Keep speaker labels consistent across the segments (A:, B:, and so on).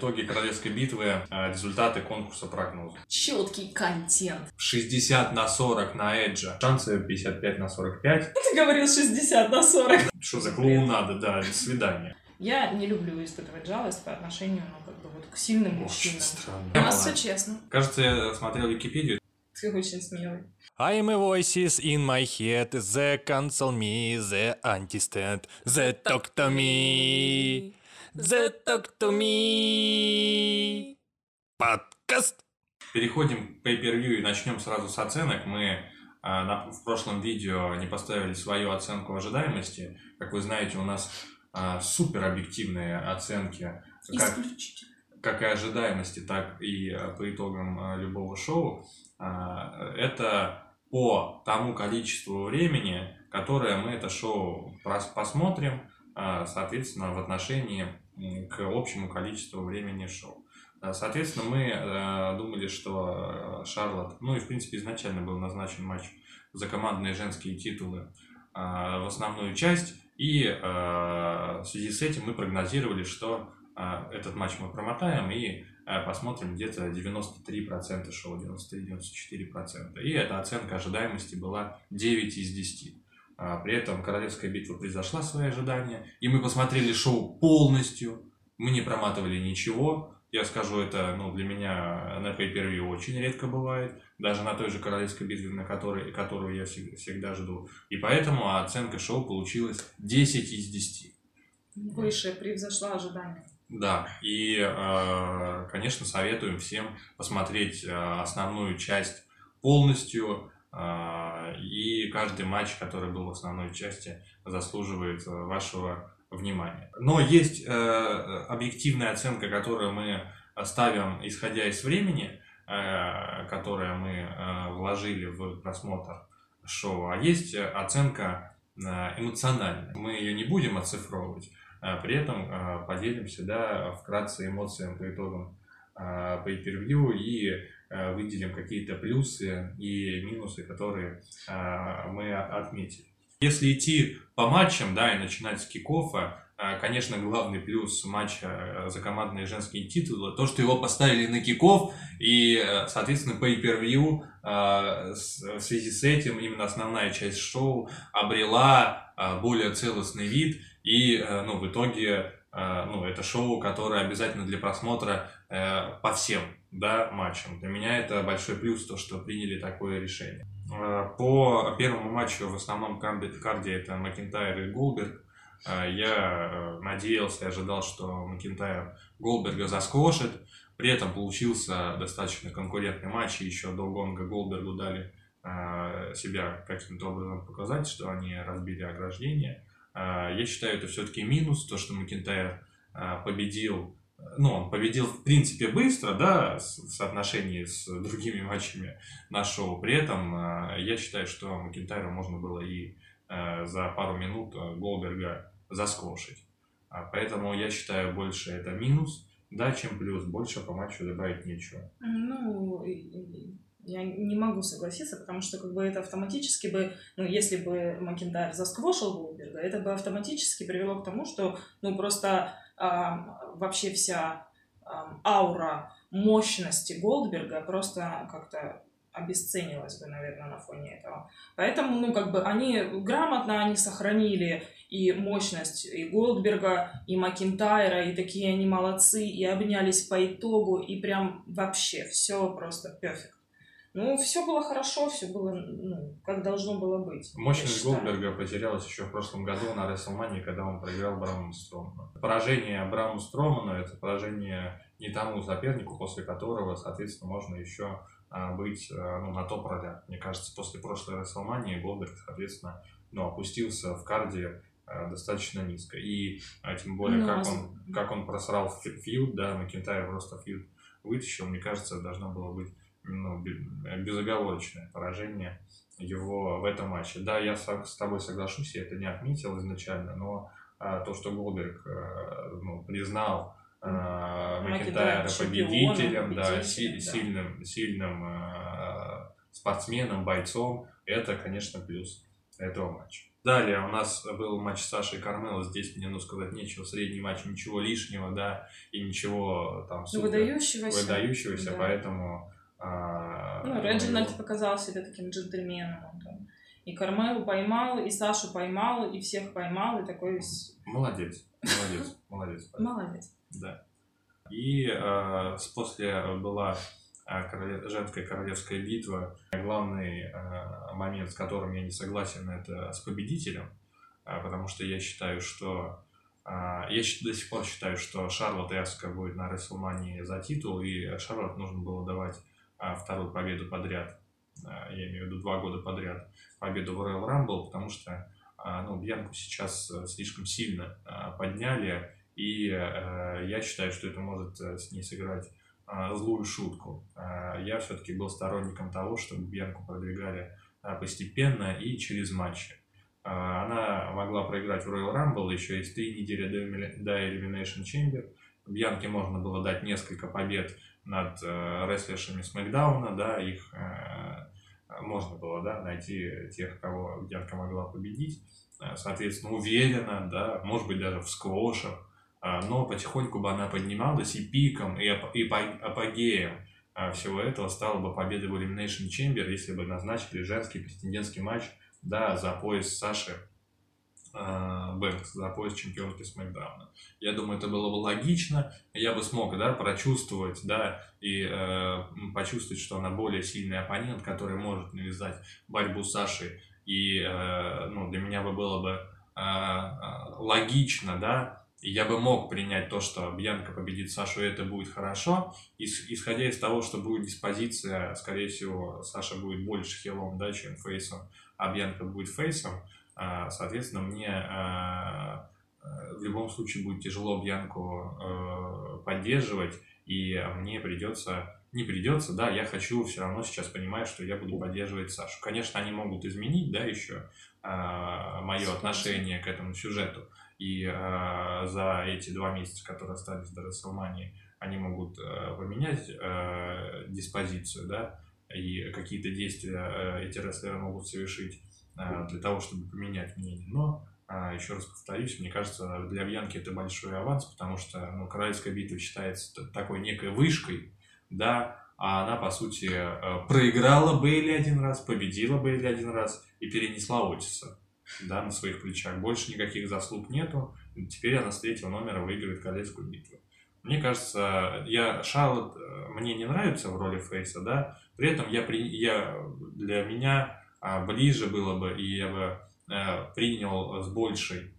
A: Итоги королевской битвы, э, результаты конкурса прогноза.
B: Четкий контент.
A: 60 на 40 на Эджа. Шансы 55 на 45.
B: Ты говорил 60 на 40.
A: Что за клоунада, да, до свидания.
B: Я не люблю испытывать жалость по отношению, ну, как бы вот к сильным
A: Очень
B: мужчинам.
A: странно.
B: У нас все честно.
A: Кажется, я смотрел Википедию.
B: Ты очень смелый.
C: I'm a voices in my head, the cancel me, the understand, the talk to me, the talk to me. Подкаст.
A: Переходим к pay-per-view и начнем сразу с оценок. Мы а, на- в прошлом видео не поставили свою оценку ожидаемости. Как вы знаете, у нас а, супер объективные оценки, как, как и ожидаемости, так и а, по итогам а, любого шоу. А, Это по тому количеству времени, которое мы это шоу посмотрим, а, соответственно, в отношении к общему количеству времени шоу. А, Соответственно, мы э, думали, что э, Шарлот, ну и в принципе изначально был назначен матч за командные женские титулы э, в основную часть, и э, в связи с этим мы прогнозировали, что э, этот матч мы промотаем и э, посмотрим где-то 93% шоу, 93-94%. И эта оценка ожидаемости была 9 из 10. А, При этом Королевская битва превзошла свои ожидания, и мы посмотрели шоу полностью, мы не проматывали ничего. Я скажу, это ну, для меня на pay per очень редко бывает, даже на той же Королевской битве, на которой, которую я всегда, всегда жду. И поэтому оценка шоу получилась 10 из 10.
B: Выше превзошла ожидания.
A: Да, и, э, конечно, советуем всем посмотреть э, основную часть полностью, и каждый матч, который был в основной части, заслуживает э, вашего внимания. Но есть э, объективная оценка, которую мы ставим, исходя из времени, э, которое мы э, вложили в просмотр шоу, а есть э, оценка э, эмоциональная. Мы ее не будем оцифровывать, а При этом а, поделимся да, вкратце эмоциями по итогам а, pay-per-view и а, выделим какие-то плюсы и минусы, которые а, мы отметили. Если идти по матчам, да, и начинать с кикоффа, а, конечно, главный плюс матча за командные женские титулы, то, что его поставили на киков, и, соответственно, а, с- в связи с этим именно основная часть шоу обрела более целостный вид, и, э, ну, в итоге, э, ну, это шоу, которое обязательно для просмотра э, по всем, да, матчам. Для меня это большой плюс, то, что приняли такое решение. Э, По первому матчу в основном карде, это Макинтайр и Голберг. Э, Я э, надеялся и ожидал, что Макинтайр Голберга заскошит. При этом получился достаточно конкурентный матч, и еще до гонга Голбергу дали э, себя каким-то образом показать, что они разбили ограждение. А, Я считаю, это все-таки минус, то, что Макинтайр а, победил, ну, он победил в принципе быстро, да, в соотношении с другими матчами на шоу. При этом а, я считаю, что Макинтайру можно было и а, за пару минут а, Голберга заскошить. Поэтому я считаю, больше это минус, да, чем плюс. Больше по матчу добавить нечего.
B: Ну, я не могу согласиться, потому что как бы это автоматически бы, ну, если бы Макинтайр засквошил Голдберга, это бы автоматически привело к тому, что, ну, просто ам, вообще вся ам, аура мощности Голдберга просто как-то обесценилась бы, наверное, на фоне этого. Поэтому, ну, как бы они грамотно они сохранили и мощность и Голдберга, и Макинтайра, и такие они молодцы, и обнялись по итогу, и прям вообще все просто перфект. Ну, все было хорошо, все было, ну, как должно было быть.
A: Мощность. Голдберга потерялась еще в прошлом году на Рестлмании, когда он проиграл Брауну Строману. Поражение Брауну Строману – это поражение не тому сопернику, после которого, соответственно, можно еще а, быть а, ну, на топ-ролях. Мне кажется, после прошлой Рестлмании Голдберг, соответственно, ну, опустился в карде а, достаточно низко. И а, тем более,
B: Ну,
A: как,
B: а
A: он, как он просрал фьюд, да, Макентайр просто фьюд вытащил, мне кажется, должно было быть ну, бе- безоговорочное поражение его в этом матче. Да, я с тобой соглашусь, я это не отметил изначально, но а, то, что Голберг а, ну, признал а,
B: Макентайра
A: победителем, да, си-
B: да.
A: сильным, сильным а, спортсменом, бойцом, это, конечно, плюс этого матча. Далее у нас был матч Саши и Кармела. Здесь мне, ну, сказать нечего. Средний матч, ничего лишнего, да, и ничего там
B: Ну,
A: супер
B: выдающегося.
A: выдающегося,
B: Да.
A: поэтому... а,
B: Ну, Реджинальд показал себя таким джентльменом. он И Кармелу поймал, и Сашу поймал, и всех поймал, и такой весь...
A: Молодец, молодец, молодец.
B: Молодец.
A: Да. И э, с- после была э, короле- женская королевская битва. Главный э, момент, с которым я не согласен, это с победителем, э, потому что я считаю, что я до сих пор считаю, что Шарлотт и Аска будет на Рестлмании за титул, и Шарлотт нужно было давать вторую победу подряд. Э, я имею в виду два года подряд победу в Royal Rumble, потому что а, ну, Бьянку сейчас э, слишком сильно а, подняли, и э, я считаю, что это может э, с ней сыграть а, злую шутку. А, Я все-таки был сторонником того, чтобы Бьянку продвигали а, постепенно и через матчи. А, Она могла проиграть в Royal Rumble, еще есть три недели до Elimination Chamber. Бьянке можно было дать несколько побед над э, рестлершами Смакдауна, да, их э, можно было, да, найти тех, кого Бьянка могла победить, Э, соответственно, уверенно, да, может быть, даже в сквошах, но потихоньку бы она поднималась, и пиком, и, ап- и по- апогеем всего этого. Стала бы победа в Elimination Chamber, если бы назначили женский претендентский матч, да, за пояс Саши Бэнкс, за пояс чемпионки Смакдауна. Я думаю, это было бы логично, я бы смог, да, прочувствовать, да, и э, почувствовать, что она более сильный оппонент, который может навязать борьбу с Сашей. И, э, ну, для меня бы было бы э, э, логично, да, и я бы мог принять то, что Бьянка победит Сашу, и это будет хорошо, ис- исходя из того, что будет диспозиция, скорее всего, Саша будет больше хилом, да, чем фейсом, а Бьянка будет фейсом, соответственно, мне а, э, в любом случае будет тяжело Бьянку э, поддерживать, и мне придется, не придется, да, я хочу все равно сейчас понимать, что я буду поддерживать Сашу. Конечно, они могут изменить, да, еще мое отношение к этому сюжету, и а, за эти два месяца, которые остались до Расселмании, они могут э, поменять э, диспозицию, да, и какие-то действия э, эти рестлеры могут совершить. э, для того, чтобы поменять мнение. Но, а, еще раз повторюсь, мне кажется, для Бьянки это большой аванс, потому что ну, Королевская битва считается такой некой вышкой, да, а она, по сути, э, проиграла Бейли один раз, победила Бейли один раз и перенесла Отиса да, на своих плечах. Больше никаких заслуг нету. Теперь она с третьего номера выиграет Королевскую битву. Мне кажется, я Шарлот э, мне не нравится в роли Фейса, да, при этом я, при, я для меня ближе было бы, и я бы э, принял с большей,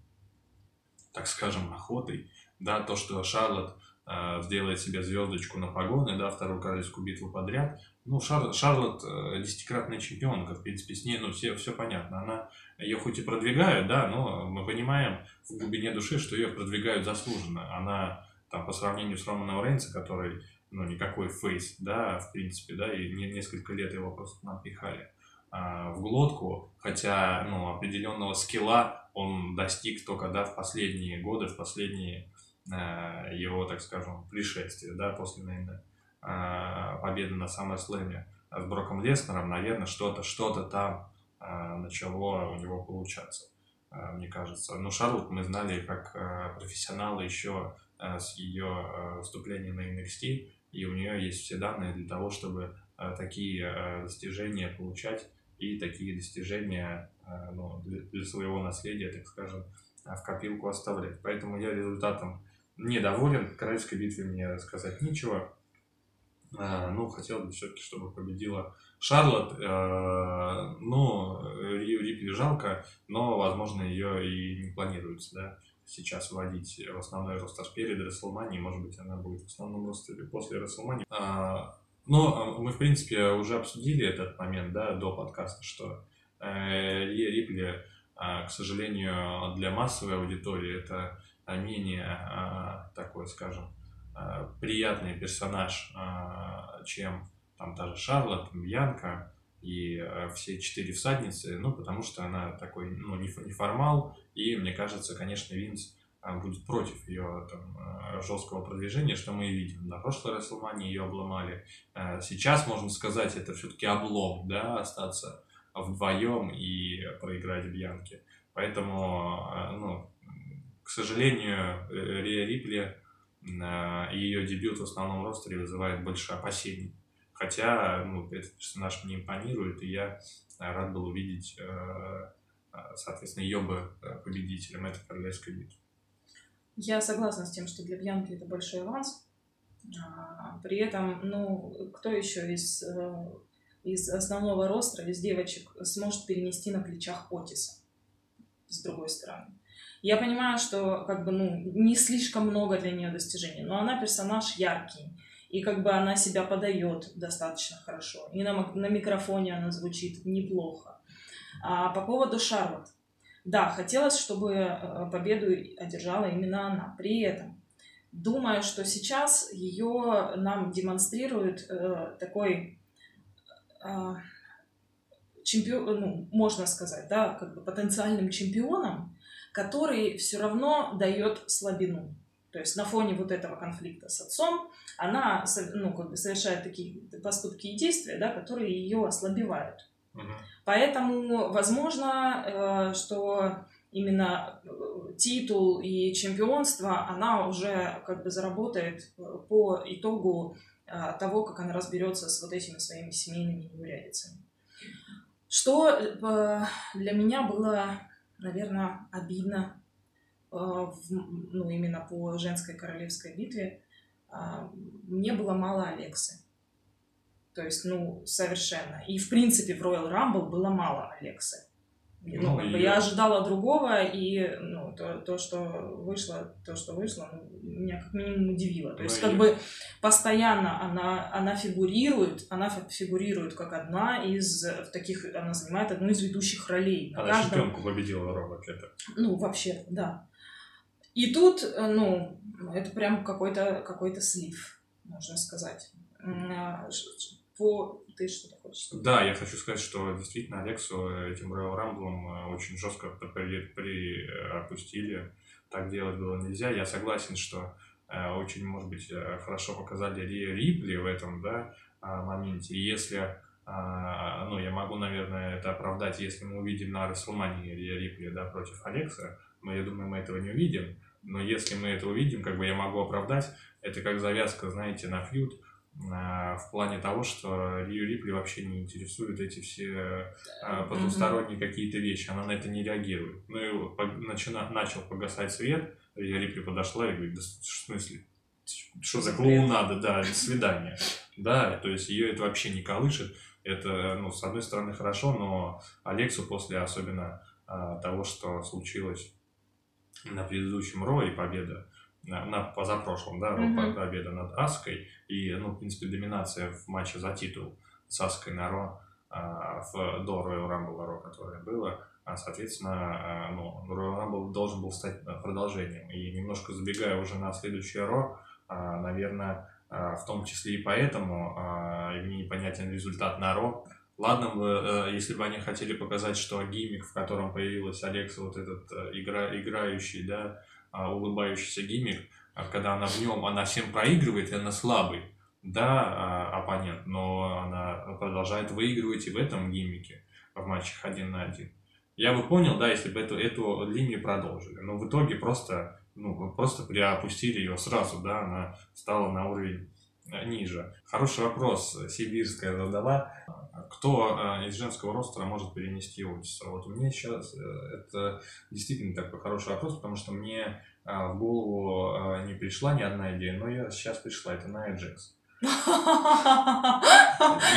A: так скажем, охотой, да, то, что Шарлот э, сделает себе звездочку на погоны, да, вторую королевскую битву подряд. Ну, Шар, Шарлот э, десятикратная чемпионка, в принципе, с ней, ну, все, все понятно. Она, ее хоть и продвигают, да, но мы понимаем в глубине души, что ее продвигают заслуженно. Она, там, по сравнению с Романом Рейнса, который, ну, никакой фейс, да, в принципе, да, и не- несколько лет его просто напихали а, в глотку, хотя, ну, определенного скилла он достиг только, да, в последние годы, в последние э, его, так скажем, пришествия, да, после, наверное, э, победы на SummerSlam с Броком Леснером, наверное, что-то, что-то там э, начало у него получаться, э, мне кажется. Но Шарлот мы знали как э, профессионала еще э, с ее э, выступления на NXT, и у нее есть все данные для того, чтобы э, такие э, достижения получать и такие достижения э, ну, для, своего наследия, так скажем, э, в копилку оставлять. Поэтому я результатом недоволен. Королевской битве мне сказать нечего. Э, Ну, хотел бы все-таки, чтобы победила Шарлот. Ну, Рию Рипли жалко, но, возможно, ее и не планируется, да, сейчас вводить в основной ростер перед Расселманией. Может быть, она будет в основном ростере после Расселмании. Но мы, в принципе, уже обсудили этот момент, да, до подкаста, что э, Рия Рипли, а, к сожалению, для массовой аудитории это менее такой, скажем, приятный персонаж, чем там та же Шарлотт, Бьянка и все четыре всадницы, ну, потому что она такой, ну, неформал, и, мне кажется, конечно, Винс будет против ее там, а, жесткого продвижения, что мы и видим. На прошлой Расселмане ее обломали. А, Сейчас, можно сказать, это все-таки облом, да, остаться вдвоем и проиграть Бьянке. Поэтому, э, ну, к сожалению, э, Рия Рипли и ее дебют в основном ростере вызывает больше опасений. Хотя, ну, этот персонаж мне импонирует, и я рад был увидеть, соответственно, ее бы победителем этой королевской битвы.
B: Я согласна с тем, что для Бьянки это большой аванс. А, при этом, ну, кто еще из, э, из основного роста, из девочек, сможет перенести на плечах Отиса, с другой стороны. Я понимаю, что как бы, ну, не слишком много для нее достижений, но она персонаж яркий, и как бы она себя подает достаточно хорошо. И на, на микрофоне она звучит неплохо. А по поводу Шарлотт. Да, хотелось, чтобы э, победу одержала именно она. При этом думаю, что сейчас ее нам демонстрирует э, такой э, чемпион, ну, можно сказать, да, как бы потенциальным чемпионом, который все равно дает слабину. То есть на фоне вот этого конфликта с отцом она ну, как бы совершает такие поступки и действия, да, которые ее ослабевают. Поэтому, возможно, э, что именно э, титул и чемпионство она уже как бы заработает э, по итогу того, как она разберется с вот этими своими семейными неурядицами. Что для меня было, наверное, обидно ну, именно по женской королевской битве, мне было мало Алексы. То есть, ну, совершенно. И, в принципе, в Royal Rumble было мало Алексы. Ну, ну, бы я ожидала другого, и ну, то, то, что вышло, то, что вышло, ну, меня как минимум удивило. То есть, ну, как и... бы постоянно она, она фигурирует, она фигурирует как одна из таких, она занимает одну из ведущих ролей.
A: Она каждом... чемпионку победила Ро, вообще-то.
B: Ну, вообще, да. И тут, ну, это прям какой-то какой слив, можно сказать а, по... Ты что-то хочешь
A: Да, я хочу сказать, что действительно Алексу этим Royal Rumble очень жестко при, при опустили. Так делать было нельзя. Я согласен, что э, очень, может быть, э, хорошо показали Рипли в этом да, моменте. И если ну, я могу, наверное, это оправдать, если мы увидим на Расселмании Рипли да, против Алекса, но я думаю, мы этого не увидим. Но если мы это увидим, как бы я могу оправдать, это как завязка, знаете, на фьюд, в плане того, что Рию Рипли вообще не интересуют эти все а, потусторонние mm-hmm. какие-то вещи, она на это не реагирует. Ну и начина, начал погасать свет, Рия Рипли подошла и говорит, да в смысле, что за клоунада, да, до свидания. Да, то есть ее это вообще не колышет. Это, ну, с одной стороны, хорошо, но Алексу после особенно а, того, что случилось на предыдущем Ро и победа на, на позапрошлом, да, mm-hmm. победа над Аской и, ну, в принципе, доминация в матче за титул с Аской на Ро а, в, до Royal Rumble Ро, которое было, а, соответственно, а, ну, Royal Rumble должен был стать а, продолжением. И немножко забегая уже на следующее Ро, а, наверное, а, в том числе и поэтому а, мне непонятен результат на Ро, Ладно бы, э, если бы они хотели показать, что гиммик, в котором появилась Алекса, вот этот э, игра, играющий, да, улыбающийся гиммик, а когда она в нем, она всем проигрывает, и она слабый, да, а, оппонент, но она продолжает выигрывать и в этом гиммике, в матчах один на один. Я бы понял, да, если бы эту, эту линию продолжили, но в итоге просто, ну, просто приопустили ее сразу, да, она стала на уровень э, ниже. Хороший вопрос сибирская задала. Кто э, из женского ростера может перенести Отиса? Вот у меня сейчас э, это действительно такой хороший вопрос, потому что мне э, в голову не пришла ни одна идея, но я сейчас пришла, это Найя Джекс.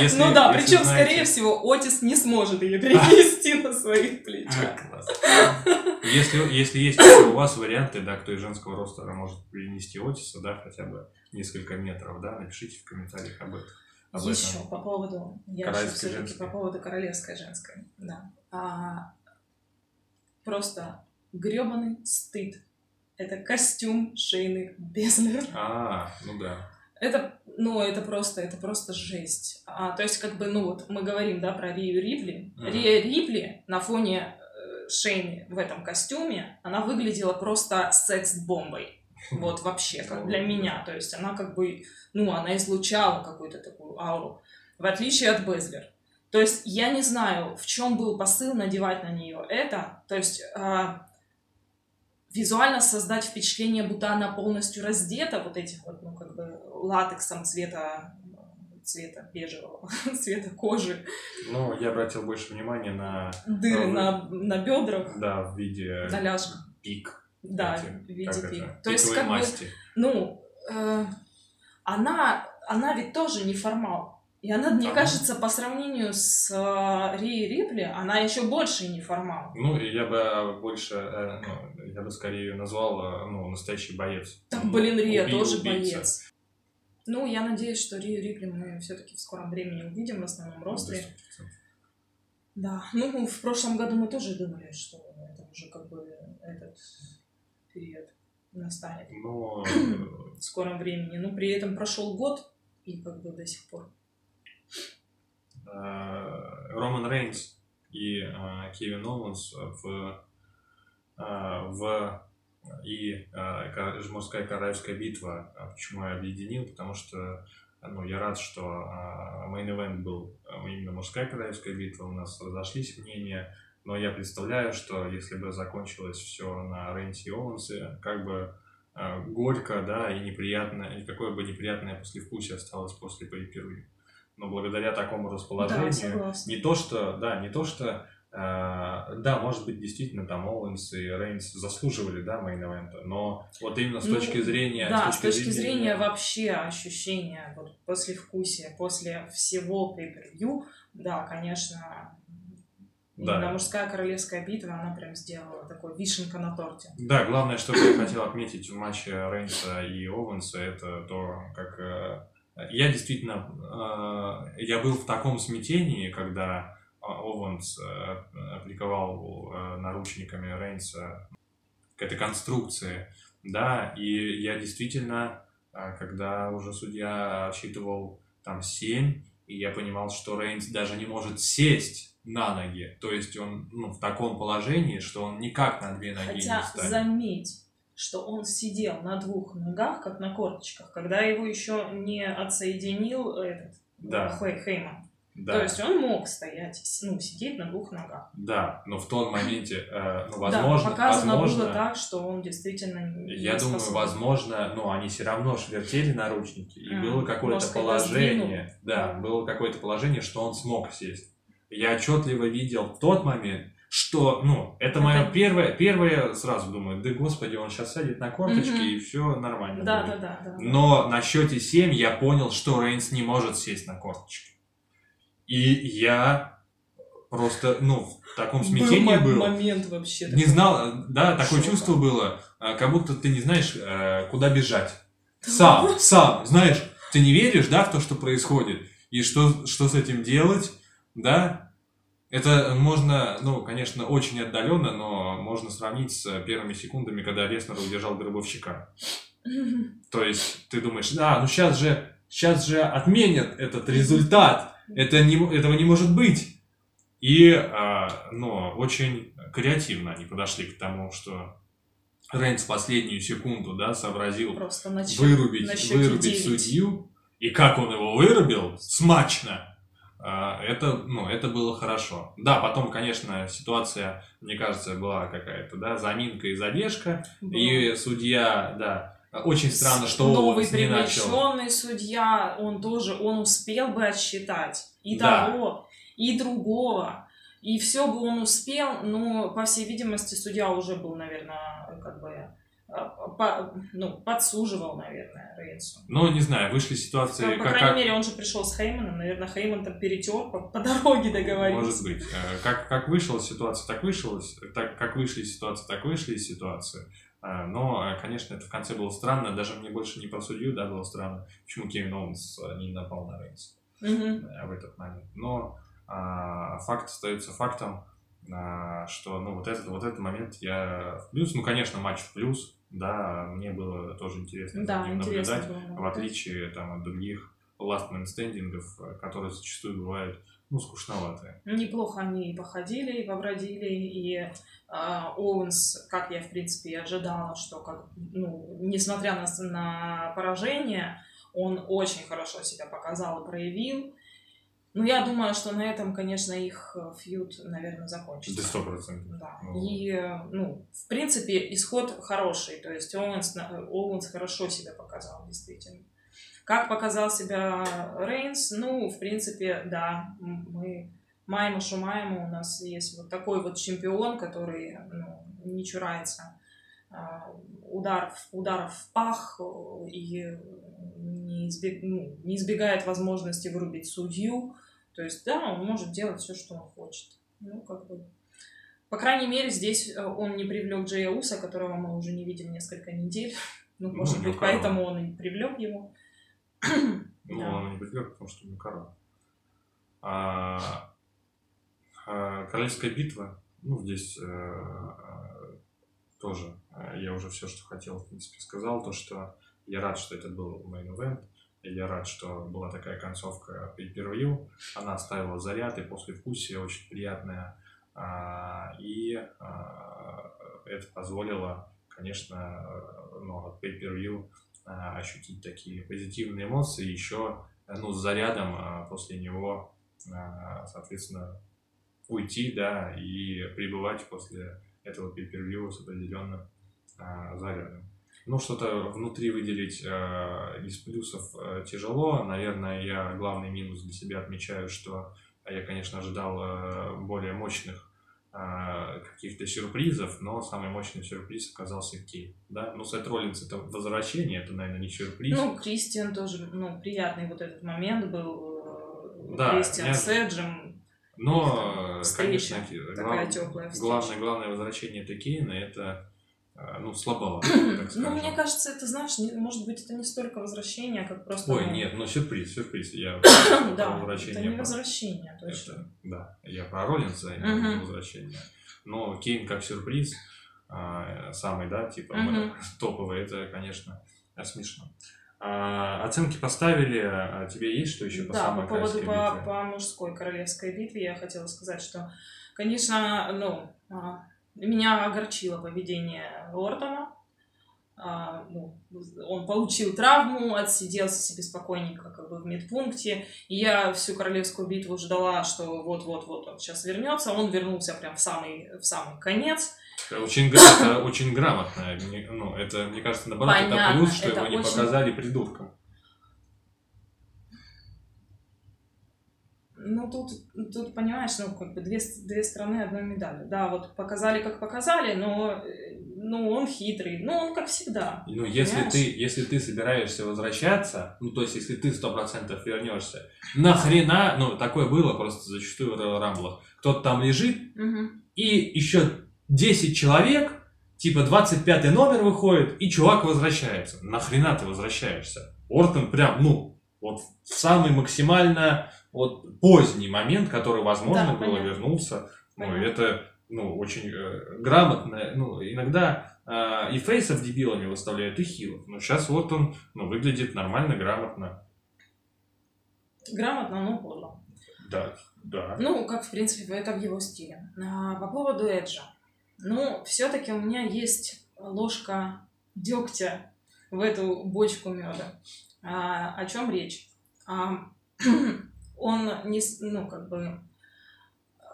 B: Если, ну да, причем, знаете... скорее всего, Отис не сможет ее перенести на своих плечах.
A: Если, если есть у вас варианты, да, кто из женского ростера может перенести Отиса, да, хотя бы несколько метров, да, напишите в комментариях об этом.
B: Об еще этом. по поводу, я все-таки по поводу королевской женской, да. А, просто гребаный стыд. Это костюм Шейны Безлер.
A: А, ну да.
B: Это, ну, это просто, это просто жесть. А, то есть, как бы, ну, вот мы говорим, да, про Рию Рипли. Mm-hmm. Рия Рипли на фоне э, Шейны в этом костюме, она выглядела просто секс-бомбой. Вот вообще, как для меня. То есть она как бы, ну, она излучала какую-то такую ауру. В отличие от Безлер. То есть я не знаю, в чем был посыл надевать на нее это. То есть а, визуально создать впечатление, будто она полностью раздета вот этим вот, ну, как бы латексом цвета цвета бежевого, цвета кожи.
A: Ну, я обратил больше внимания на...
B: Дыры
A: э,
B: на, на бедрах,
A: Да, в виде
B: на ляжках.
A: пик.
B: Да, в виде пик.
A: это,
B: То есть, как бы,
A: масти.
B: ну, э, она, она ведь тоже не формал. И она, мне
A: Ага.
B: кажется, по сравнению с э, Рией Рипли, она еще больше не формал.
A: Ну, я бы больше, э, ну, я бы скорее ее назвал, э, ну, настоящий боец.
B: Так,
A: Ну,
B: блин, Рия тоже
A: убийца.
B: боец. Ну, я надеюсь, что Рию Рипли мы все-таки в скором времени увидим в основном
A: Ну,
B: ростере.
A: 100%.
B: Да, ну, в прошлом году мы тоже думали, что это уже как бы этот период настанет
A: Но,
B: в скором времени. Ну, при этом прошел год, и как бы до сих пор.
A: э, Роман Рейнс и э, Кевин Оуэнс в, э, в и ка- мужская королевская битва. А Почему я объединил? Потому что ну, я рад, что main event был именно мужская королевская битва, у нас разошлись мнения, но я представляю, что если бы закончилось все на Рейнсе и Оуэнсе, как бы э, горько, да, и неприятно, и какое бы неприятное послевкусие осталось после pay Но благодаря такому
B: Да,
A: расположению,
B: согласна.
A: не то, что, да, не то, что, э, да, может быть, действительно, там Оуэнс и Рейнс заслуживали, да, main event а, но вот именно с
B: Ну,
A: точки зрения...
B: Да, с точки зрения вообще ощущения вот, послевкусия, после всего pay да, конечно,
A: Да.
B: именно мужская королевская битва, она прям сделала такой вишенка на торте.
A: Да, главное, что я хотел отметить в матче Рейнса и Оуэнса, это то, как... э, Я действительно... э, Я был в таком смятении, когда э, Оуэнс приковал э, наручниками Рейнса к этой конструкции, да, и я действительно, когда уже судья отсчитывал там 7, и я понимал, что Рейнс даже не может сесть на ноги, то есть он ну, в таком положении, что он никак на две ноги
B: Хотя
A: не станет.
B: заметь, что он сидел на двух ногах, как на корточках, когда его еще не отсоединил этот
A: Да.
B: Хей- Хейман.
A: Да,
B: То есть он мог стоять, ну, сидеть на двух ногах.
A: да, но в том моменте, э, ну,
B: да,
A: возможно,
B: показано
A: возможно,
B: было так, что он действительно не
A: я думаю,
B: способен.
A: возможно, ну, они все равно ж вертели наручники, и
B: М,
A: было какое-то положение, да,
B: Да.
A: было какое-то положение, что он смог сесть. Я отчетливо видел в тот момент, что, ну, это мое
B: Это-
A: первое, первое, сразу думаю, да господи, он сейчас сядет на корточки, и все нормально
B: Да,
A: будет.
B: да, да, да.
A: Но на счете 7 я понял, что Рейнс не может сесть на корточки. И я просто, ну, в таком смятении
B: мо-
A: был.
B: момент вообще.
A: Не
B: такой.
A: знал, да, такое
B: Шока.
A: чувство было, а, как будто ты не знаешь, э, куда бежать. Сам, сам, знаешь, ты не веришь, да, в то, что происходит, и что, что с этим делать, да. Это можно, ну, конечно, очень отдаленно, но можно сравнить с первыми секундами, когда Леснер удержал Гробовщика. То есть ты думаешь, да, ну сейчас же, сейчас же отменят этот результат, это не, этого не может быть. И, а, ну, очень креативно они подошли к тому, что Рейнс в последнюю секунду, да, сообразил
B: Просто на счет-
A: вырубить,
B: на
A: вырубить судью, и как он его вырубил, смачно. А, Это, ну, это было хорошо. Да, потом, конечно, ситуация, мне кажется, была какая-то, да, заминка и задержка,
B: Было.
A: и судья, да, очень странно, что
B: новый
A: Оуэнс не начал.
B: привлеченный судья, он тоже, он успел бы отсчитать и
A: Да.
B: того, и другого, и все бы он успел, но по всей видимости судья уже был, наверное, как бы а, по- ну, подсуживал, наверное, Рейнсу.
A: Ну, не знаю, вышли ситуации,
B: Ну, по
A: как,
B: крайней
A: как-
B: мере, он же пришел с Хейманом, наверное, Хейман там перетер по, по дороге договорился.
A: Может быть. Э, Как, как вышла ситуация, так вышла. Так, как вышли ситуации, так вышли из ситуации. Э, Но, э, конечно, это в конце было странно. Даже мне больше не про судью, да, было странно. Почему Кевин Оуэнс э, не напал на э, в этот момент. Но а, факт остается фактом, а, что, ну, вот этот, вот этот момент я в плюс. Ну, конечно, матч в плюс. Да, мне было тоже интересно за
B: Да, интересно
A: наблюдать.
B: было.
A: в
B: наблюдать.
A: отличие там, от других last man э, которые зачастую бывают ну, скучноватые.
B: Неплохо они и походили, и побродили, и а, Оуэнс, как я, в принципе, и ожидала, что, как, ну, несмотря на, на поражение, он очень хорошо себя показал и проявил. Ну, я думаю, что на этом, конечно, их э, feud, наверное,
A: Да
B: закончится.
A: сто процентов.
B: Да.
A: Ну,
B: И, э, ну, в принципе, исход хороший. То есть Оуэнс, э, Оуэнс хорошо себя показал, действительно. Как показал себя Рейнс? Ну, в принципе, да. Мы маємо що маємо, у нас есть вот такой вот чемпион, который ну, не чурается а, удар, в- ударов в пах э, и не, избег- ну, не избегает возможности вырубить судью. То есть, да, он может делать все, что он хочет. Ну, как бы по крайней мере, здесь э, он не привлек Джея Уса, которого мы уже не видим несколько недель. Ну,
A: Ну,
B: может
A: не
B: быть, поэтому он и привлек его.
A: Ну,
B: Да.
A: он не привлек, потому что король. А, а, Королевская битва, ну, здесь э, тоже э, я уже все, что хотел, в принципе, сказал. То, что я рад, что это был main event. Я рад, что была такая концовка pay per view. Она оставила заряд и послевкусие очень приятное. А, И а, это позволило, конечно, ну, от pay per ощутить такие позитивные эмоции, еще ну, с зарядом а, после него, а, соответственно, уйти, да, и пребывать после этого pay с определенным а, зарядом. Ну, что-то внутри выделить а, из плюсов а, тяжело. Наверное, я главный минус для себя отмечаю, что я, конечно, ожидал а, более мощных а, каких-то сюрпризов, но самый мощный сюрприз оказался Кейн. Да? Ну, Сет Роллинс это возвращение, это, наверное, не сюрприз.
B: Ну, Кристиан тоже, ну, приятный вот этот момент был. э,
A: Да,
B: Кристиан
A: я-
B: с Эджем.
A: Но, э, конечно, глав- главное, главное возвращение это Кейна, это, э, ну, слабовато, так
B: Ну,
A: скажем.
B: мне кажется, это, знаешь, не- может быть, это не столько возвращение, как просто...
A: Ой,
B: ну,
A: нет, ну сюрприз, сюрприз. Я
B: Да,
A: возвращение.
B: это не возвращение, точно.
A: это- да, я про Роллинса, именно
B: Мгм.
A: возвращение. Но Кейн как сюрприз, а, самый, да, типа топовый, это, конечно, э, смешно. А, оценки поставили, а тебе есть что еще по
B: да, по поводу по, мужской королевской битве я хотела сказать, что, конечно, ну, а, меня огорчило поведение Ортона. А, ну, он получил травму, отсиделся себе спокойненько как бы в медпункте. И я всю королевскую битву ждала, что вот-вот-вот он сейчас вернется. Он вернулся прям в самый, в самый конец.
A: Очень, это очень грамотно. Ну, это, мне кажется, наоборот, это
B: Понятно,
A: плюс, что
B: это
A: его не
B: очень-
A: показали придурком.
B: Ну, тут, тут, понимаешь, ну, как бы две, две стороны одной медали. Да, вот показали, как показали, но э, ну, он хитрый. Ну, он как всегда.
A: Ну, если
B: Понимаешь?
A: ты, если ты собираешься возвращаться, ну, то есть, если ты сто процентов вернешься, нахрена, ну, такое было просто зачастую в Rumble. Кто-то там лежит, и еще 10 человек, типа 25 номер выходит, и чувак возвращается. Нахрена ты возвращаешься? Ортон прям, ну, вот в самый максимально вот поздний момент, который возможно
B: Да,
A: было,
B: понятно.
A: вернулся. Ну, это, ну, очень э, грамотно. Ну, иногда э, и фейсов дебилами выставляют, и хилов. Но сейчас вот он, ну, выглядит нормально, грамотно.
B: Грамотно, но подло.
A: Да, да.
B: Ну, как, в принципе, это в его стиле. А, по поводу Эджа. Ну, все-таки у меня есть ложка дегтя в эту бочку меда. А, о чем речь? А, он не, ну, как бы,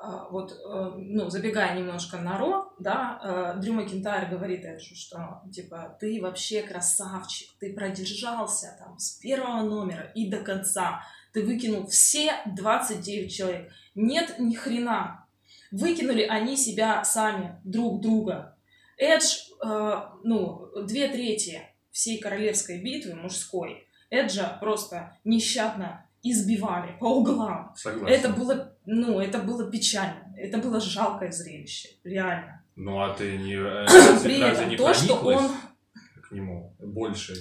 B: а, вот, э, ну, забегая немножко на Ро, да, э, Дрю Макинтайр говорит Эджу, что, типа, ты вообще красавчик, ты продержался там с первого номера и до конца, ты выкинул все 29 человек. Нет ни хрена. Выкинули они себя сами, друг друга. Эдж, э, ну, две трети всей королевской битвы мужской Эджа просто нещадно избивали по углам.
A: Согласен.
B: Это было, ну, это было печально. Это было жалкое зрелище, реально.
A: Ну, а ты не, э,
B: При этом
A: не
B: то, что он,
A: к нему больше?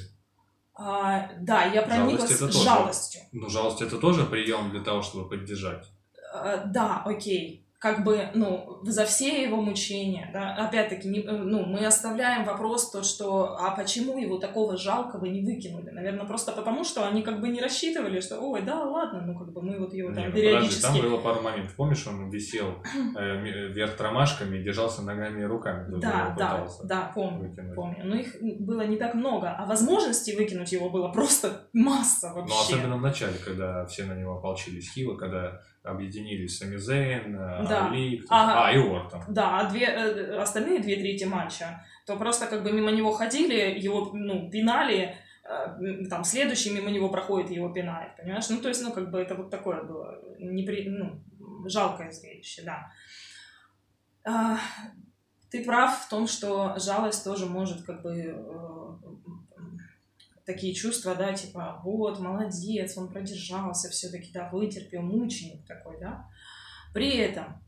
B: а, да, я прониклась
A: тоже.
B: жалостью.
A: Ну, жалость это тоже прием для того, чтобы поддержать.
B: Э, да, окей. Как бы, ну, за все его мучения, да, опять-таки, не, ну, мы оставляем вопрос то, что, а почему его такого жалкого не выкинули? Наверное, просто потому, что они как бы не рассчитывали, что, ой, да, ладно, ну, как бы мы вот его там
A: Не, ну,
B: периодически...
A: подожди, там было пару моментов. Помнишь, он висел э, м- вверх тормашками и держался ногами и руками.
B: Да, да, да, помню,
A: выкинуть.
B: помню. Но их было не так много, а возможностей выкинуть его было просто масса вообще.
A: Но особенно в начале, когда все на него ополчились Хила, когда объединились Сами Зейн, э,
B: Да.
A: Али,
B: Ага.
A: а, и Ортон.
B: Да, а две, э, остальные две трети матча, то просто как бы мимо него ходили, его, ну, пинали, э, там, следующий мимо него проходит, его пинает, понимаешь? Ну, то есть, ну, как бы это вот такое было, непри... ну, жалкое зрелище, да. А, ты прав в том, что жалость тоже может как бы э, такие чувства, да, типа, вот, молодец, он продержался все-таки, да, вытерпел, мученик такой, да. При этом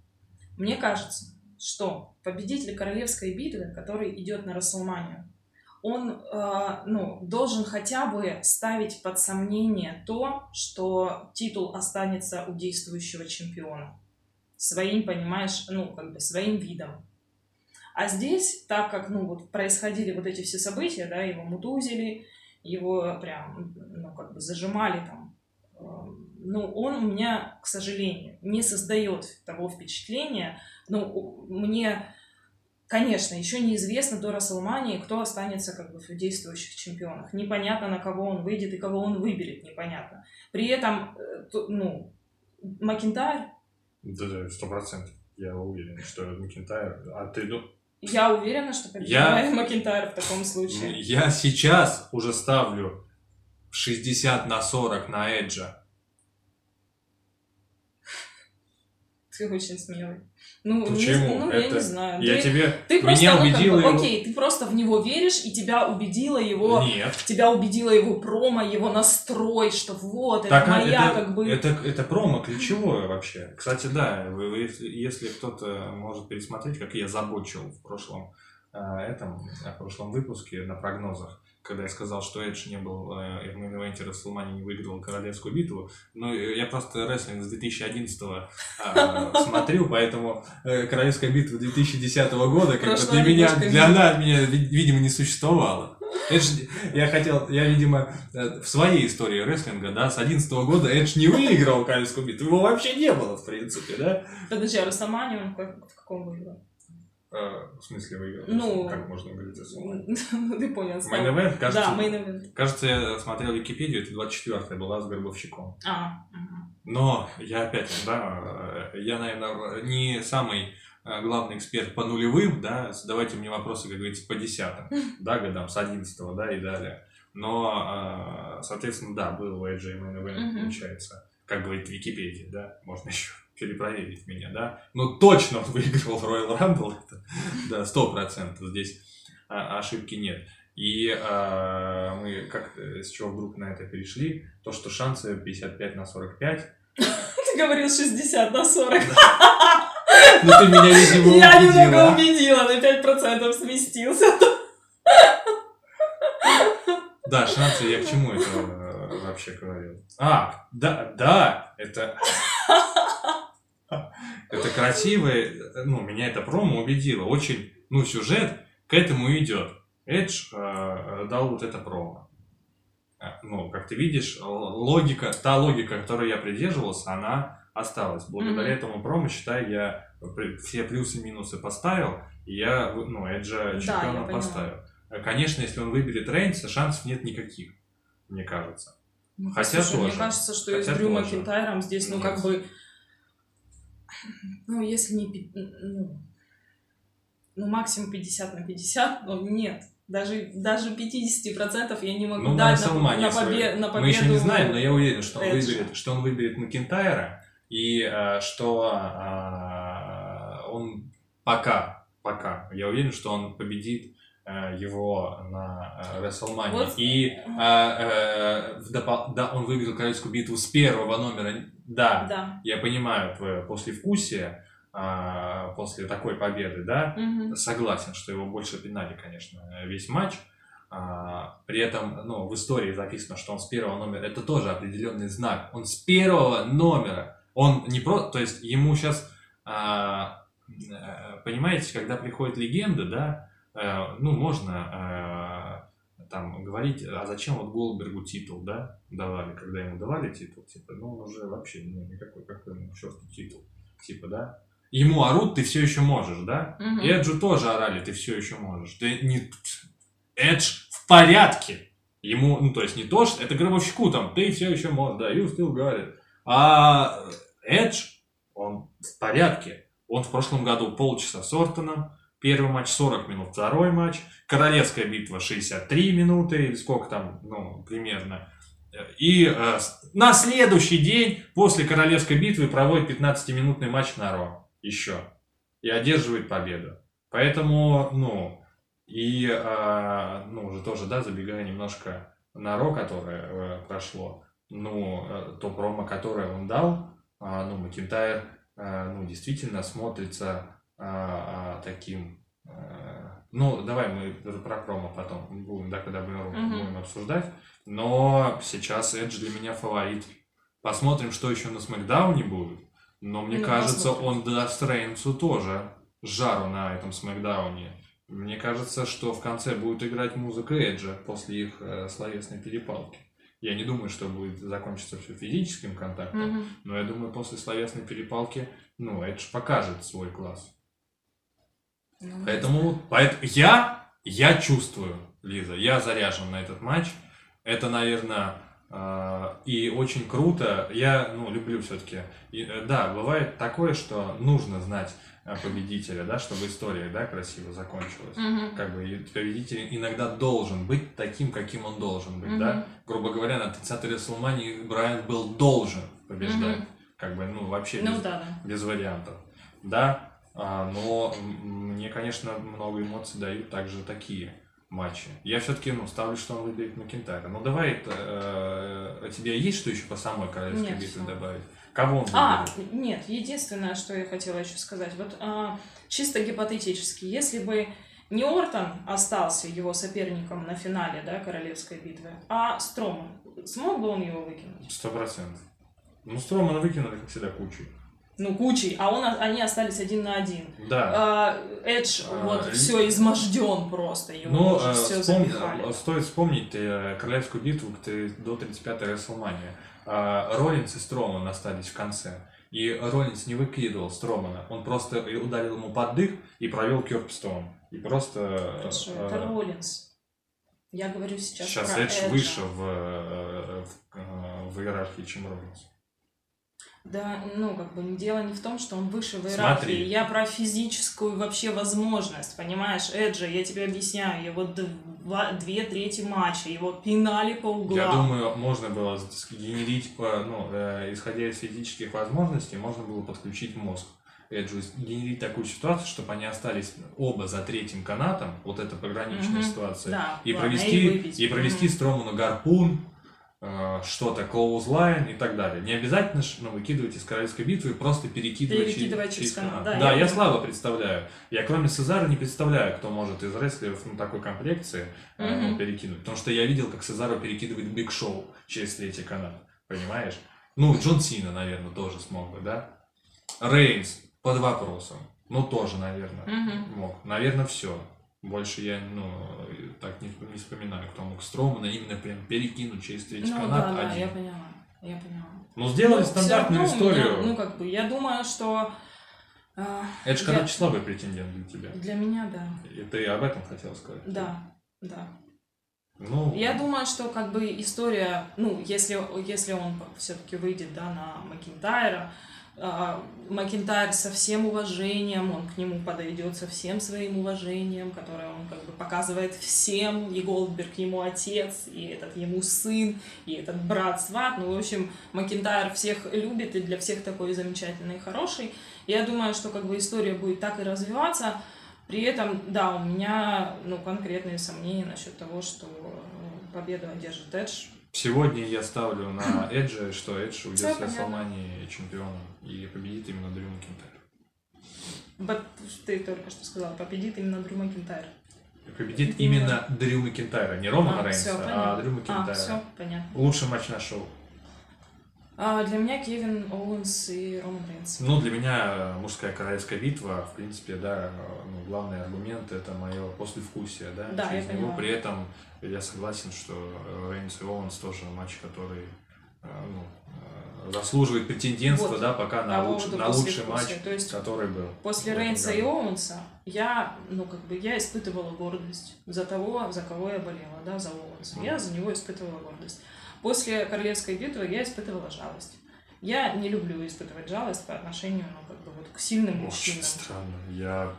B: мне кажется, что победитель королевской битвы, который идет на Расселманию, он э, ну, должен хотя бы ставить под сомнение то, что титул останется у действующего чемпиона. Своим, понимаешь, ну, как бы своим видом. А здесь, так как, ну, вот происходили вот эти все события, да, его мутузили, его прям, ну, как бы зажимали там, э, ну, он у меня, к сожалению, не создает того впечатления, ну, мне, конечно, еще неизвестно до Расселмании, кто останется как бы в действующих чемпионах. Непонятно, на кого он выйдет и кого он выберет, непонятно. При этом, э, ну, Макинтайр,
A: Да, сто процентов. Я уверен, что Макинтайр... А ты, ну,
B: я уверена, что побеждает Макинтайр в таком случае.
A: Я сейчас уже ставлю 60 на 40 на Эджа.
B: Ты очень смелый. Ну, не-
A: Почему?
B: ну я
A: Это-
B: не знаю.
A: Я
B: ты,
A: тебе...
B: ты просто,
A: меня
B: ну, как
A: убедило
B: бы,
A: его-
B: окей, ты просто в него веришь, и тебя убедила его
A: Нет.
B: тебя убедила его промо, его настрой, что вот, это
A: Так, а
B: моя
A: это,
B: как бы...
A: это, это промо ключевое вообще. Кстати, да, вы- вы- если, кто-то может пересмотреть, как я за botch ил в прошлом, э, этом, в прошлом выпуске на прогнозах, когда я сказал, что Эдж не был э, в main event е Рестлмании не выиграл королевскую битву. Ну, я просто рестлинг с 2011 э, смотрю, поэтому э, королевская битва 2010 года как бы для меня, для она меня, ви- видимо, не существовала. Эдж, я хотел, я, видимо, э, в своей истории рестлинга, да, с 11 года Эдж не выиграл королевскую битву, его вообще не было, в принципе, да.
B: Подожди, а Росоманию он как- в каком выиграл?
A: Э, в смысле выиграл?
B: Ну,
A: как можно говорить сумме?
B: Ну, ты понял. стал.
A: Мейн-эвент, кажется,
B: Да, мейн
A: кажется, я смотрел Википедию, это 24-я была с Горбовщиком.
B: А, мгм.
A: Но я опять, да, я, наверное, не самый э, главный эксперт по нулевым, да, задавайте мне вопросы, как говорится, по десятым, да, годам, с 11 да, и далее. Но, э, соответственно, да, был у AJ Main Event, получается, как говорит Википедия, да, можно еще перепроверить меня, да. Но точно выигрывал Royal Rumble, это, да, сто процентов, здесь а, ошибки нет. И а, мы как с чего вдруг на это перешли, то, что шансы 55 на 45,
B: Ты говорил 60 на 40.
A: Ну, ты меня, видимо,
B: Я немного
A: убедила.
B: на 5% сместился.
A: Да, шансы, я к чему это э, вообще говорил? А, да, да, это... Это красивое, ну, меня это промо убедило. Очень, ну, сюжет к этому идет. Эдж э, дал вот это промо. Э, Ну, как ты видишь, логика, та логика, которой я придерживался, она осталась. Благодаря
B: Мгм.
A: этому промо, считай, я все плюсы и минусы поставил, и я, ну, Эджа чемпиона
B: понимаю.
A: поставил. Э, Конечно, если он выберет Рейнса, шансов нет никаких, мне кажется.
B: Ну,
A: Хотя
B: слушай,
A: тоже.
B: Мне кажется, что и с Дрю. Макинтайром здесь, ну,
A: Нет.
B: как бы... Ну, если не... Ну, ну, максимум 50 на 50, но нет. Даже, даже 50% я не могу
A: Ну, на
B: дать на, на,
A: своей.
B: побе- на победу.
A: Мы еще не знаем, но я уверен, что он выберет, что он выберет Макинтайра, и э, что э, он пока, пока, я уверен, что он победит его на э, WrestleMania.
B: Вот.
A: И э, э, в допол- да, он выиграл королевскую битву с первого номера. Да,
B: Да.
A: я понимаю твое послевкусие э, после такой победы, да,
B: Мгм.
A: Согласен, что его больше пинали, конечно, весь матч. А, при этом, ну, в истории записано, что он с первого номера. Это тоже определенный знак. Он с первого номера. Он не просто, то есть ему сейчас а, э, понимаете, когда приходит легенда, да, э, ну, можно э, там говорить, а зачем вот Голдбергу титул, да, давали, когда ему давали титул, типа, ну, он уже вообще, ну, никакой, какой ему к черту титул, типа, да, ему орут, ты все еще можешь, да, и Эджу тоже орали, ты все еще можешь, ты не... Эдж в порядке, ему, ну, то есть не то, что, это гробовщику там, ты все еще можешь, да, you still got it, а Эдж, он в порядке. Он в прошлом году полчаса с Ортоном, первый матч 40 минут, второй матч, королевская битва 63 минуты, сколько там, ну, примерно. И э, на следующий день после королевской битвы проводит 15-минутный матч на Ро еще. И одерживает победу. Поэтому, ну, и, э, ну, уже тоже, да, забегая немножко на Ро, которое э, прошло, ну, э, то промо, которое он дал, а, ну, Макинтайр, а, ну, действительно смотрится таким... а, ну, давай мы про промо потом будем, да, когда будем,
B: Мгм.
A: будем обсуждать. Но сейчас Эдж для меня фаворит. Посмотрим, что еще на Смакдауне будет. Но мне
B: Ну,
A: кажется,
B: посмотрим.
A: он даст Рейнсу тоже жару на этом Смакдауне. Мне кажется, что в конце будет играть музыка Эджа после их э, словесной перепалки. Я не думаю, что будет закончиться все физическим контактом,
B: Мгм.
A: но я думаю, после словесной перепалки, ну, Эдж покажет свой класс.
B: Ну,
A: Поэтому, поэт- я, я чувствую, Лиза, я заряжен на этот матч. Это, наверное, и очень круто. Я, ну, люблю все-таки. Да, бывает такое, что нужно знать э, победителя, да, чтобы история, да, красиво закончилась.
B: Мгм.
A: Как бы победитель иногда должен быть таким, каким он должен быть,
B: Мгм.
A: да. Грубо говоря, на 30-й Рестлмании Брайан был должен побеждать.
B: Мгм.
A: Как бы, ну, вообще
B: Ну
A: без,
B: да, да.
A: без вариантов. Да, а, но м, мне, конечно, много эмоций дают также такие матчи. Я все-таки ну, ставлю, что он выберет Макинтайра. Ну давай, это, э, у тебя есть что еще по самой королевской
B: Нет,
A: битве добавить? Кого он
B: А,
A: выберет?
B: нет, единственное, что я хотела еще сказать. Вот а, чисто гипотетически, если бы не Ортон остался его соперником на финале, да, королевской битвы, а Строман, смог бы он его выкинуть?
A: Сто процентов. Ну, Стромана выкинули, как всегда, кучей.
B: Ну, кучей, а он, они остались один на один.
A: Да.
B: А, Эдж
A: А,
B: вот
A: ли-
B: все изможден просто, его
A: Ну,
B: уже
A: э,
B: все
A: вспом-
B: запихали.
A: э, стоит вспомнить э, королевскую битву до 35-й Расселмания. Роллинс и Строман остались в конце. И Роллинс не выкидывал Стромана. Он просто и ударил ему под дых и провел Кёрпстоун. И просто...
B: Хорошо,
A: э,
B: это Роллинс. Я говорю сейчас,
A: Сейчас
B: про
A: Эдж выше в, э, в, э, в иерархии, чем Роллинс.
B: Да, ну, как бы дело не в том, что он выше в иерархии.
A: Смотри.
B: Я про физическую вообще возможность, понимаешь, Эджа, я тебе объясняю, его два, две трети матча, его пинали по углам.
A: Я думаю, можно было сгенерить, э, ну, э, исходя из физических возможностей, можно было подключить мозг. Эджу генерить такую ситуацию, чтобы они остались оба за третьим канатом, вот это пограничная
B: Мгм.
A: ситуация,
B: Да,
A: и
B: ладно,
A: провести,
B: и выпить.
A: и провести
B: Мгм.
A: Строману гарпун, что-то, clothesline и так далее. Не обязательно ну, выкидывать из королевской битвы, просто перекидывать,
B: Перекидывать через канат, да,
A: Да,
B: я
A: я, слабо представляю. Я кроме Сезаро не представляю, кто может из рестлеров ну, такой комплекции э, ну, перекинуть. Потому что я видел, как Сезаро перекидывает Биг Шоу через третий канат. Понимаешь? Ну, Джон Сина, наверное, тоже смог бы, да? Рейнс под вопросом. Ну, тоже, наверное,
B: Мгм.
A: мог. Наверное, все. Больше я, ну, так не, не вспоминаю, кто мог Стромана именно прям перекинуть через третий
B: Ну
A: канат
B: да, да,
A: один.
B: я поняла, я поняла.
A: Ну, сделали
B: Ну, всё
A: стандартную
B: равно у меня,
A: историю.
B: ну, как бы, я думаю, что... э,
A: Это же,
B: я-
A: короче, слабый претендент для тебя.
B: Для меня, да.
A: И ты об этом хотел сказать?
B: Да, да.
A: Ну,
B: Я думаю, что как бы история, ну, если, если он все-таки выйдет, да, на Макинтайра, а, Макинтайр со всем уважением, он к нему подойдет со всем своим уважением, которое он как бы показывает всем, и Голдберг ему отец, и этот ему сын, и этот брат-сват, ну, в общем, Макинтайр всех любит, и для всех такой замечательный и хороший. Я думаю, что как бы история будет так и развиваться, при этом, да, у меня, ну, конкретные сомнения насчет того, что э, победу одержит Эдж.
A: Сегодня я ставлю на Эджа, что Эдж уйдет с. Рестлмании чемпионом и победит именно Дрю Макинтайр.
B: Б- Ты только что сказал, победит именно Дрю Макинтайр.
A: Победит
B: Да.
A: именно Дрю Макинтайра, не Романа
B: А,
A: Рейнса, а. Дрю
B: А,
A: Макинтайра.
B: все, понятно.
A: Лучший матч на шоу.
B: А, для меня Кевин Оуэнс и Роман Рейнс.
A: Ну, для меня мужская королевская битва, в принципе, да, ну, главный аргумент это мое послевкусие, да,
B: Да, я
A: через него.
B: поняла.
A: При этом я согласен, что э, Рейнс и Оуэнс тоже матч, который э, ну, э, заслуживает претендентства,
B: Вот.
A: да, пока на,
B: По
A: луч- на лучший
B: послевкусия.
A: матч,
B: То есть
A: который был.
B: После Рейнса и. Оуэнса я, ну, как бы, я испытывала гордость за того, за кого я болела, да, за Оуэнса.
A: Мгм.
B: Я за него испытывала гордость. После Королевской битвы я испытывала жалость. Я не люблю испытывать жалость по отношению, ну, как бы, вот к сильным
A: Очень
B: мужчинам.
A: странно. Я,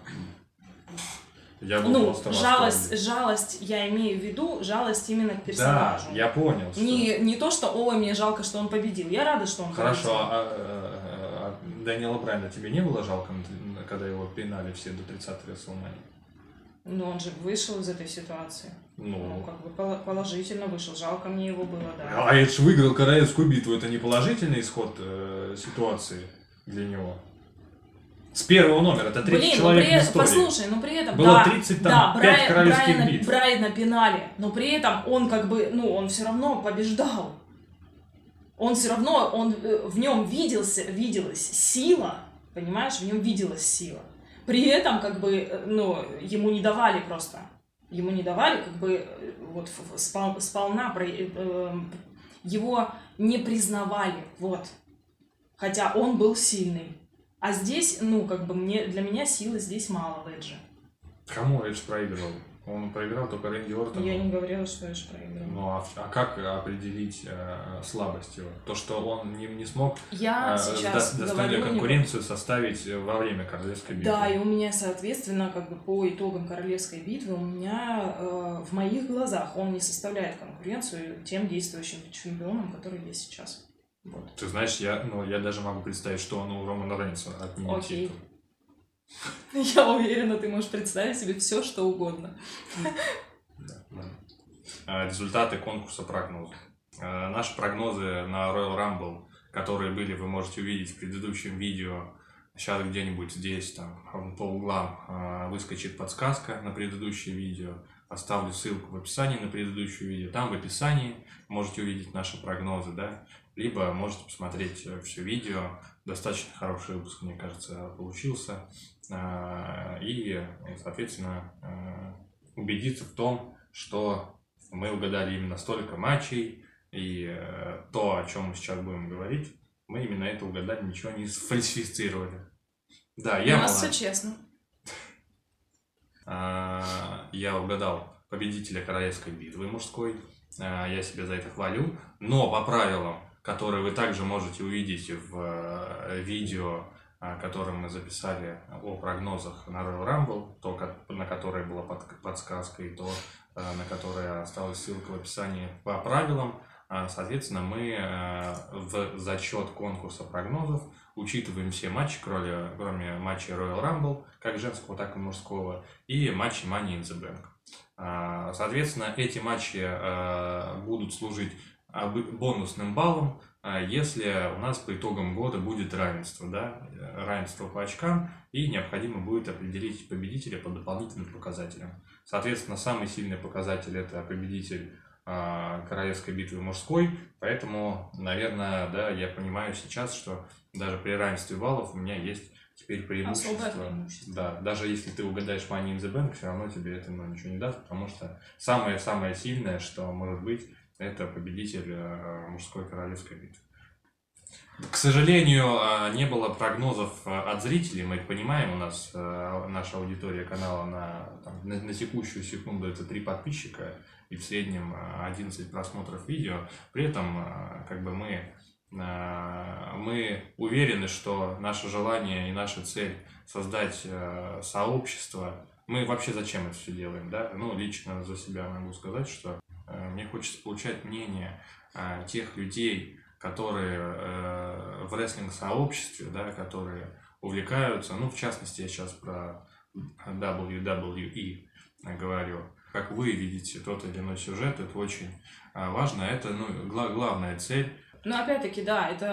A: я был
B: Ну,
A: просто
B: жалость, жалость, я имею в виду жалость именно к
A: Да,
B: персонажу.
A: я понял. что-
B: Не, не то, что, ой, мне жалко, что он победил. Я рада, что он
A: Хорошо,
B: победил.
A: а, а, а Дэниела Брайна тебе не было жалко, когда его пинали все до 30-й Расселмании?
B: Но он же вышел из этой ситуации. Ну,
A: Ну,
B: как бы пол- положительно вышел. Жалко мне его было, да.
A: а Эдж выиграл королевскую битву. Это не положительный исход э, ситуации для него? С первого номера, это 30
B: Блин, ну
A: человек
B: при,
A: в истории.
B: послушай, ну при этом,
A: Было
B: да,
A: 30 там,
B: да,
A: 5
B: Брайан,
A: королевских
B: Брайана,
A: битв.
B: Брайана пинали, но при этом он как бы, ну, он все равно побеждал. Он все равно, он, э, в нем виделся, виделась сила, понимаешь, в нем виделась сила. При этом, как бы, э, ну, ему не давали просто, ему не давали, как бы, э, вот, спол- сполна, про- э, э, его не признавали, вот. Хотя он был сильный. А здесь, ну, как бы, мне, для меня силы здесь мало в Эдже.
A: Кому Эдж проигрывал? Он проиграл только Рэнди Ортону.
B: Я не говорила, что Эдж проиграл.
A: Ну а, а как определить э, слабость его? То, что он не, не смог
B: Я
A: э,
B: сейчас
A: до- достойную конкуренцию составить э, во время королевской битвы.
B: Да, и у меня, соответственно, как бы по итогам королевской битвы, у меня э, в моих глазах он не составляет конкуренцию тем действующим чемпионам, которые есть сейчас. Вот.
A: Ты знаешь, я, ну, я даже могу представить, что он у Романа Рейнса отнимет
B: Окей.
A: титул.
B: Я уверена, ты можешь представить себе все, что угодно.
A: Да, да. А, Результаты конкурса прогнозов. А, Наши прогнозы на Royal Rumble, которые были, вы можете увидеть в предыдущем видео. Сейчас где-нибудь здесь, там, по углам а, выскочит подсказка на предыдущее видео. Оставлю ссылку в описании на предыдущее видео. Там в описании можете увидеть наши прогнозы, да. Либо можете посмотреть все видео. Достаточно хороший выпуск, мне кажется, получился. А, И, соответственно, а, убедиться в том, что мы угадали именно столько матчей, и э, то, о чем мы сейчас будем говорить, мы именно это угадали, ничего не сфальсифицировали. Да, я
B: У нас все
A: молодец.
B: честно.
A: А, я угадал победителя королевской битвы мужской. А, Я себя за это хвалю. Но по правилам, которые вы также можете увидеть в э, видео, а, которое мы записали о прогнозах на Royal Rumble, то, на которое была под- подсказка, и то, э, на которое осталась ссылка в описании по правилам, соответственно, мы э, в зачет конкурса прогнозов учитываем все матчи, кроме, кроме матчей Royal Rumble, как женского, так и мужского, и матчи Money in the Bank. А, Соответственно, эти матчи э, будут служить бонусным баллом, а, если у нас по итогам года будет равенство, да, равенство по очкам, и необходимо будет определить победителя по дополнительным показателям. Соответственно, самый сильный показатель это победитель а, королевской битвы мужской, поэтому, наверное, да, я понимаю сейчас, что даже при равенстве баллов у меня есть теперь преимущество.
B: Особое преимущество.
A: Да, даже если ты угадаешь Money in the Bank, все равно тебе это ну, ничего не даст, потому что самое-самое сильное, что может быть, это победитель э, мужской королевской битвы. К сожалению, э, не было прогнозов э, от зрителей, мы их понимаем, у нас э, наша аудитория канала на, там, на, на текущую секунду это три подписчика и в среднем э, 11 просмотров видео. При этом э, как бы мы, э, мы уверены, что наше желание и наша цель создать э, сообщество. Мы вообще зачем это все делаем, да? Ну, лично за себя могу сказать, что э, мне хочется получать мнение э, тех людей, которые э, в рестлинг-сообществе, да, которые увлекаются, ну, в частности, я сейчас про WWE говорю, как вы видите тот или иной сюжет, это очень э, важно, это, ну, гла- главная цель
B: Но опять-таки, да, это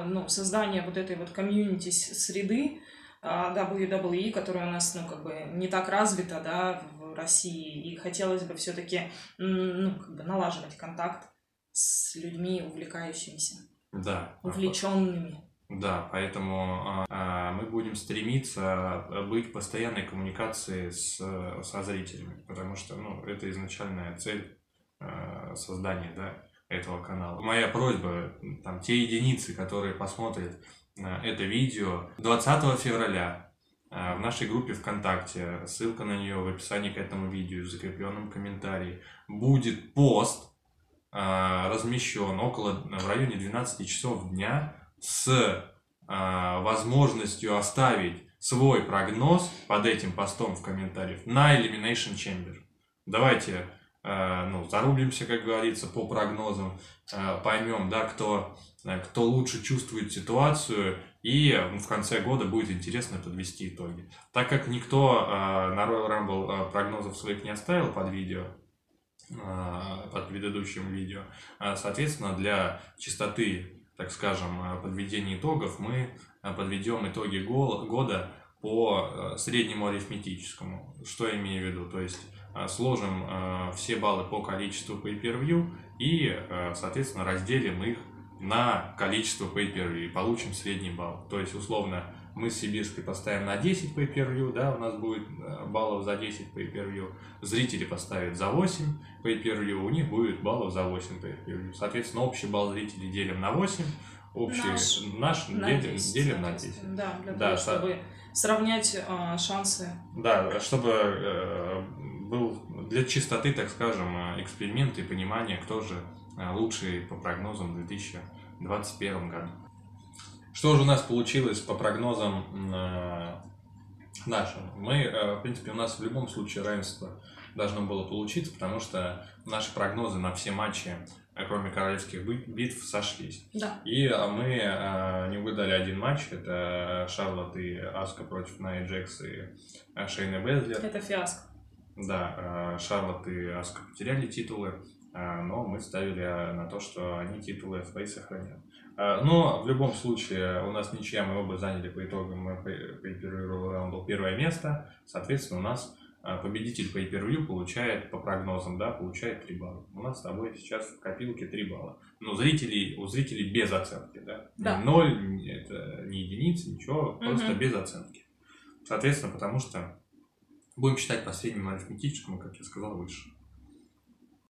B: э, ну, создание вот этой вот комьюнити с- среды э, WWE, которая у нас, ну, как бы не так развита, да, в России, и хотелось бы все-таки, ну, как бы налаживать контакт с людьми, увлекающимися.
A: Да.
B: увлеченными.
A: Да, поэтому а, мы будем стремиться быть в постоянной коммуникации с, со зрителями, потому что ну, это изначальная цель а, создания да, этого канала. Моя просьба, там, те единицы, которые посмотрят а, это видео 20 февраля а, в нашей группе ВКонтакте, ссылка на нее в описании к этому видео, в закрепленном комментарии, будет пост, а, размещен около, в районе 12 часов дня с а, возможностью оставить свой прогноз под этим постом в комментариях на Elimination Chamber. Давайте а, ну, зарубимся, как говорится, по прогнозам, а, поймем, да, кто, кто лучше чувствует ситуацию, и в конце года будет интересно подвести итоги. Так как никто на Royal Rumble прогнозов своих не оставил под видео, под предыдущим видео, соответственно, для чистоты так скажем, э, подведения итогов, мы э, подведем итоги года по э, среднему арифметическому. Что я имею в виду? То есть сложим все баллы по количеству pay-per-view и, соответственно, разделим их на количество pay-per-view и получим средний балл. То есть, условно, мы с Сибирской поставим на 10 pay per view, да, у нас будет э, баллов за 10 pay per view. Зрители поставят за 8 pay per view, у них будет баллов за 8 pay per view. Соответственно, общий балл зрителей делим на 8, общий наш, наш на делим, 10, делим на 10.
B: Да, для да, того, чтобы сравнять э, шансы.
A: Да, чтобы э, был для чистоты, так скажем, э, эксперимент и понимание, кто же э, лучший по прогнозам в 2021 году. Что же у нас получилось по прогнозам э, нашим? Мы, э, в принципе, у нас в любом случае равенство должно было получиться, потому что наши прогнозы на все матчи, э, кроме королевских битв, сошлись.
B: Да.
A: И мы не выдали один матч, это Шарлот и Аска против Найя Джекс и Шейна Безлер.
B: Это фиаско.
A: Да, Шарлот и Аска потеряли титулы, но мы ставили на то, что они титулы FA сохранят. А, но в любом случае у нас ничья, мы оба заняли по итогам pay-per-view раунда первое место. Соответственно, у нас а, победитель pay-per-view получает, по прогнозам, да, получает 3 балла. У нас с тобой сейчас в копилке 3 балла. Но зрителей, у зрителей без оценки, да?
B: да.
A: Ноль, это не единицы, ничего, просто угу. без оценки. Соответственно, потому что будем считать по среднему арифметическому, как я сказал, выше.